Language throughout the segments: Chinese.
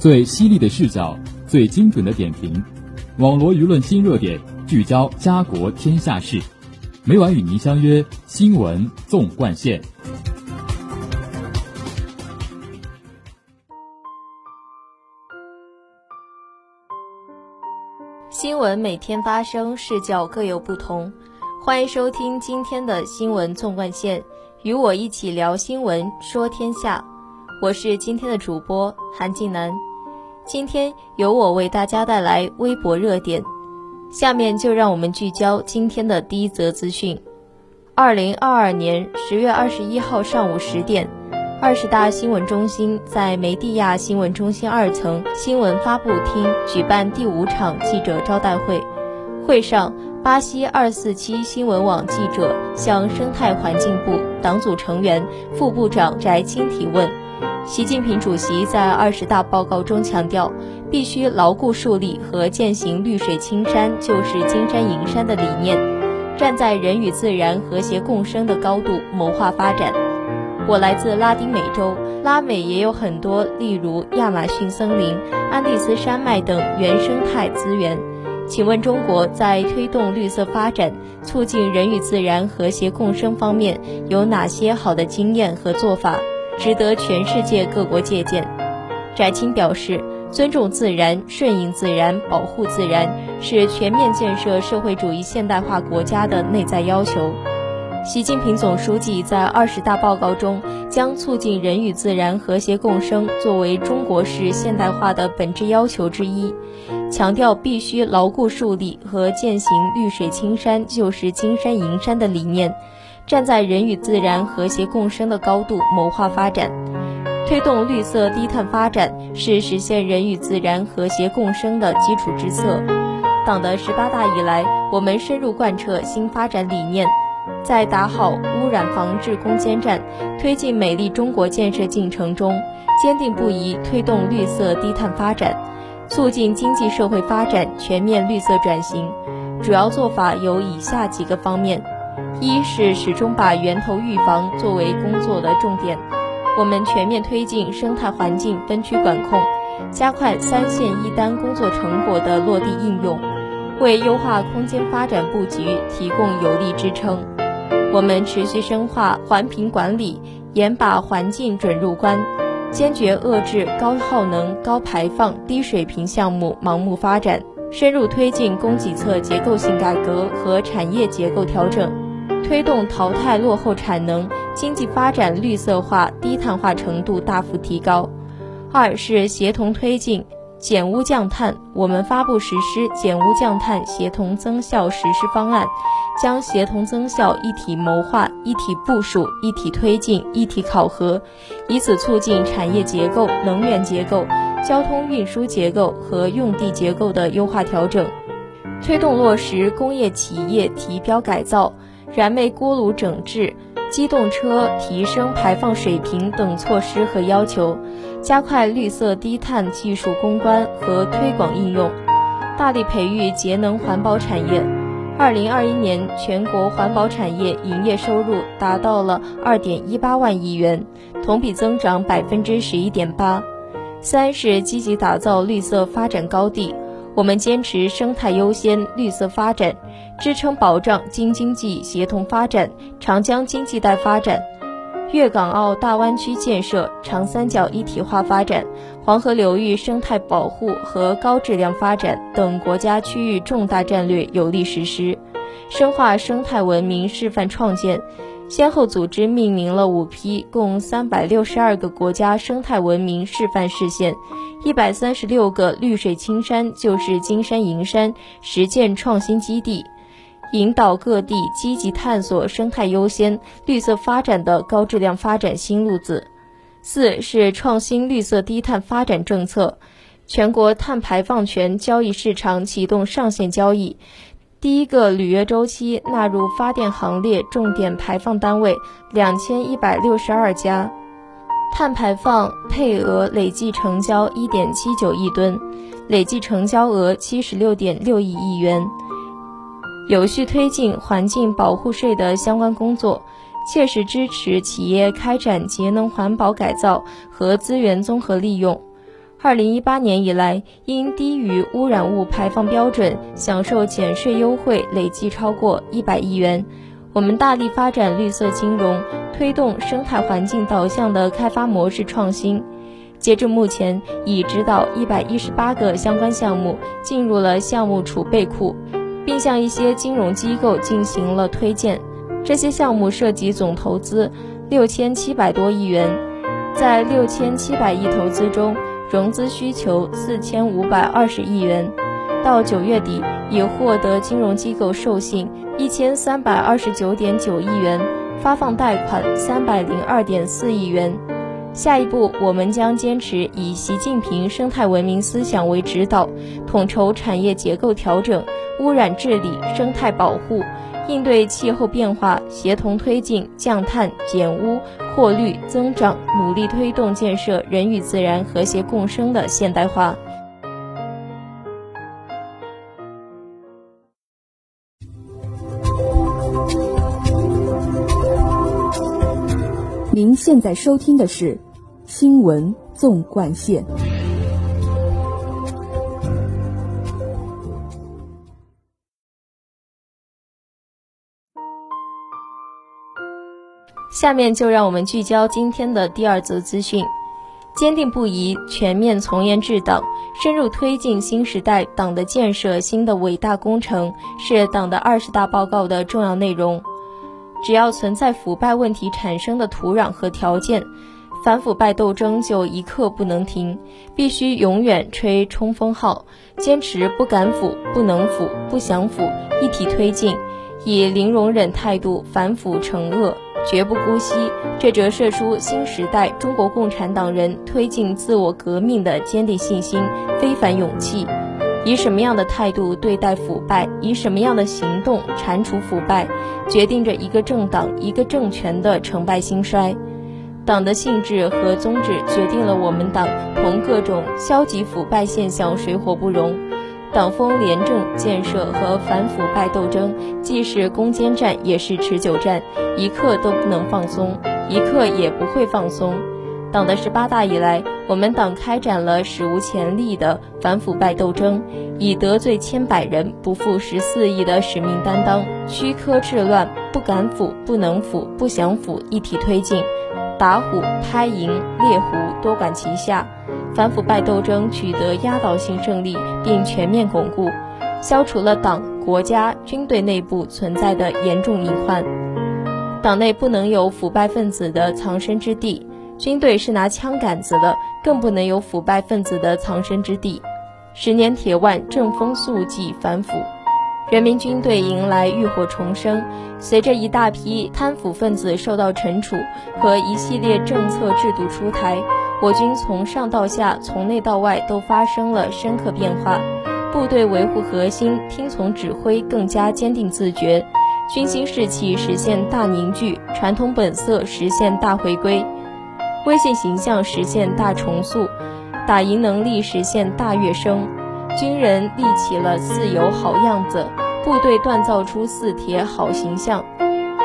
最犀利的视角，最精准的点评，网罗舆论新热点，聚焦家国天下事。每晚与您相约《新闻纵贯线》。新闻每天发生，视角各有不同。欢迎收听今天的新闻纵贯线，与我一起聊新闻，说天下。我是今天的主播韩静南。今天由我为大家带来微博热点，下面就让我们聚焦今天的第一则资讯。二零二二年十月二十一号上午十点，二十大新闻中心在梅地亚新闻中心二层新闻发布厅举办第五场记者招待会。会上，巴西二四七新闻网记者向生态环境部党组成员、副部长翟青提问。习近平主席在二十大报告中强调，必须牢固树立和践行“绿水青山就是金山银山”的理念，站在人与自然和谐共生的高度谋划发展。我来自拉丁美洲，拉美也有很多，例如亚马逊森林、安第斯山脉等原生态资源。请问中国在推动绿色发展、促进人与自然和谐共生方面有哪些好的经验和做法？值得全世界各国借鉴。翟青表示，尊重自然、顺应自然、保护自然是全面建设社会主义现代化国家的内在要求。习近平总书记在二十大报告中将促进人与自然和谐共生作为中国式现代化的本质要求之一，强调必须牢固树立和践行“绿水青山就是金山银山”的理念。站在人与自然和谐共生的高度谋划发展，推动绿色低碳发展是实现人与自然和谐共生的基础之策。党的十八大以来，我们深入贯彻新发展理念，在打好污染防治攻坚战、推进美丽中国建设进程中，坚定不移推动绿色低碳发展，促进经济社会发展全面绿色转型。主要做法有以下几个方面。一是始终把源头预防作为工作的重点，我们全面推进生态环境分区管控，加快三线一单工作成果的落地应用，为优化空间发展布局提供有力支撑。我们持续深化环评管理，严把环境准入关，坚决遏制高耗能、高排放、低水平项目盲目发展，深入推进供给侧结构性改革和产业结构调整。推动淘汰落后产能，经济发展绿色化、低碳化程度大幅提高。二是协同推进减污降碳，我们发布实施减污降碳协同增效实施方案，将协同增效一体谋划、一体部署、一体推进、一体考核，以此促进产业结构、能源结构、交通运输结构和用地结构的优化调整，推动落实工业企业提标改造。燃煤锅炉整治、机动车提升排放水平等措施和要求，加快绿色低碳技术攻关和推广应用，大力培育节能环保产业。二零二一年全国环保产业营业收入达到了二点一八万亿元，同比增长百分之十一点八。三是积极打造绿色发展高地。我们坚持生态优先、绿色发展，支撑保障京津冀协同发展、长江经济带发展、粤港澳大湾区建设、长三角一体化发展、黄河流域生态保护和高质量发展等国家区域重大战略有力实施，深化生态文明示范创建。先后组织命名了五批共三百六十二个国家生态文明示范市县，一百三十六个绿水青山就是金山银山实践创新基地，引导各地积极探索生态优先、绿色发展的高质量发展新路子。四是创新绿色低碳发展政策，全国碳排放权交易市场启动上线交易。第一个履约周期纳入发电行列重点排放单位两千一百六十二家，碳排放配额累计成交一点七九亿吨，累计成交额七十六点六亿亿元。有序推进环境保护税的相关工作，切实支持企业开展节能环保改造和资源综合利用。二零一八年以来，因低于污染物排放标准，享受减税优惠累计超过一百亿元。我们大力发展绿色金融，推动生态环境导向的开发模式创新。截至目前，已指导一百一十八个相关项目进入了项目储备库，并向一些金融机构进行了推荐。这些项目涉及总投资六千七百多亿元，在六千七百亿投资中。融资需求四千五百二十亿元，到九月底已获得金融机构授信一千三百二十九点九亿元，发放贷款三百零二点四亿元。下一步，我们将坚持以习近平生态文明思想为指导，统筹产业结构调整、污染治理、生态保护。应对气候变化，协同推进降碳减污、扩绿增长，努力推动建设人与自然和谐共生的现代化。您现在收听的是《新闻纵贯线》。下面就让我们聚焦今天的第二则资讯：坚定不移全面从严治党，深入推进新时代党的建设新的伟大工程，是党的二十大报告的重要内容。只要存在腐败问题产生的土壤和条件，反腐败斗争就一刻不能停，必须永远吹冲锋号，坚持不敢腐、不能腐、不想腐，一体推进，以零容忍态度反腐惩恶。绝不姑息，这折射出新时代中国共产党人推进自我革命的坚定信心、非凡勇气。以什么样的态度对待腐败，以什么样的行动铲除腐败，决定着一个政党、一个政权的成败兴衰。党的性质和宗旨决定了我们党同各种消极腐败现象水火不容。党风廉政建设和反腐败斗争，既是攻坚战，也是持久战，一刻都不能放松，一刻也不会放松。党的十八大以来，我们党开展了史无前例的反腐败斗争，以得罪千百人、不负十四亿的使命担当，驱科治乱，不敢腐、不能腐、不想腐，一体推进，打虎、拍蝇、猎狐多管齐下。反腐败斗争取得压倒性胜利，并全面巩固，消除了党、国家、军队内部存在的严重隐患。党内不能有腐败分子的藏身之地，军队是拿枪杆子的，更不能有腐败分子的藏身之地。十年铁腕，正风肃纪反腐，人民军队迎来浴火重生。随着一大批贪腐分子受到惩处和一系列政策制度出台。我军从上到下，从内到外都发生了深刻变化，部队维护核心、听从指挥更加坚定自觉，军心士气实现大凝聚，传统本色实现大回归，威信形象实现大重塑，打赢能力实现大跃升，军人立起了四有好样子，部队锻造出四铁好形象，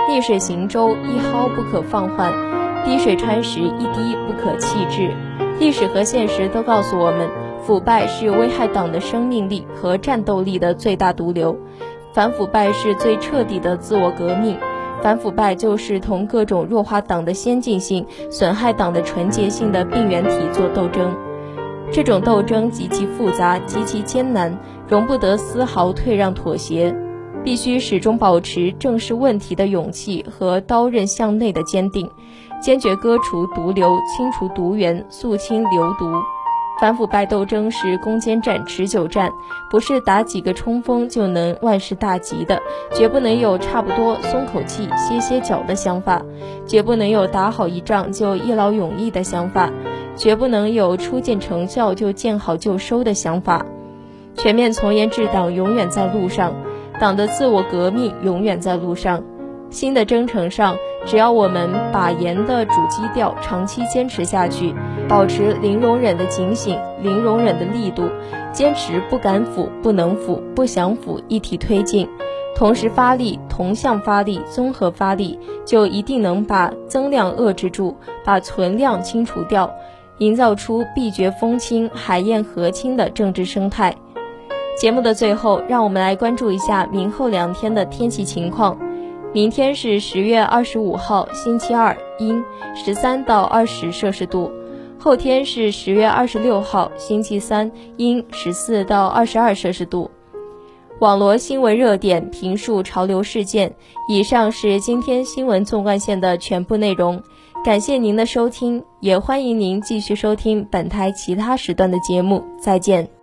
逆水行舟，一毫不可放缓。滴水穿石，一滴不可弃置。历史和现实都告诉我们，腐败是危害党的生命力和战斗力的最大毒瘤。反腐败是最彻底的自我革命。反腐败就是同各种弱化党的先进性、损害党的纯洁性的病原体做斗争。这种斗争极其复杂、极其艰难，容不得丝毫退让妥协，必须始终保持正视问题的勇气和刀刃向内的坚定。坚决割除毒瘤，清除毒源，肃清流毒。反腐败斗争是攻坚战、持久战，不是打几个冲锋就能万事大吉的。绝不能有差不多松口气、歇歇脚的想法，绝不能有打好一仗就一劳永逸的想法，绝不能有初见成效就见好就收的想法。全面从严治党永远在路上，党的自我革命永远在路上。新的征程上，只要我们把严的主基调长期坚持下去，保持零容忍的警醒、零容忍的力度，坚持不敢腐、不能腐、不想腐，一体推进，同时发力、同向发力、综合发力，就一定能把增量遏制住，把存量清除掉，营造出闭绝风清、海晏河清的政治生态。节目的最后，让我们来关注一下明后两天的天气情况。明天是十月二十五号，星期二，阴，十三到二十摄氏度；后天是十月二十六号，星期三，阴，十四到二十二摄氏度。网罗新闻热点，评述潮流事件。以上是今天新闻纵贯线的全部内容。感谢您的收听，也欢迎您继续收听本台其他时段的节目。再见。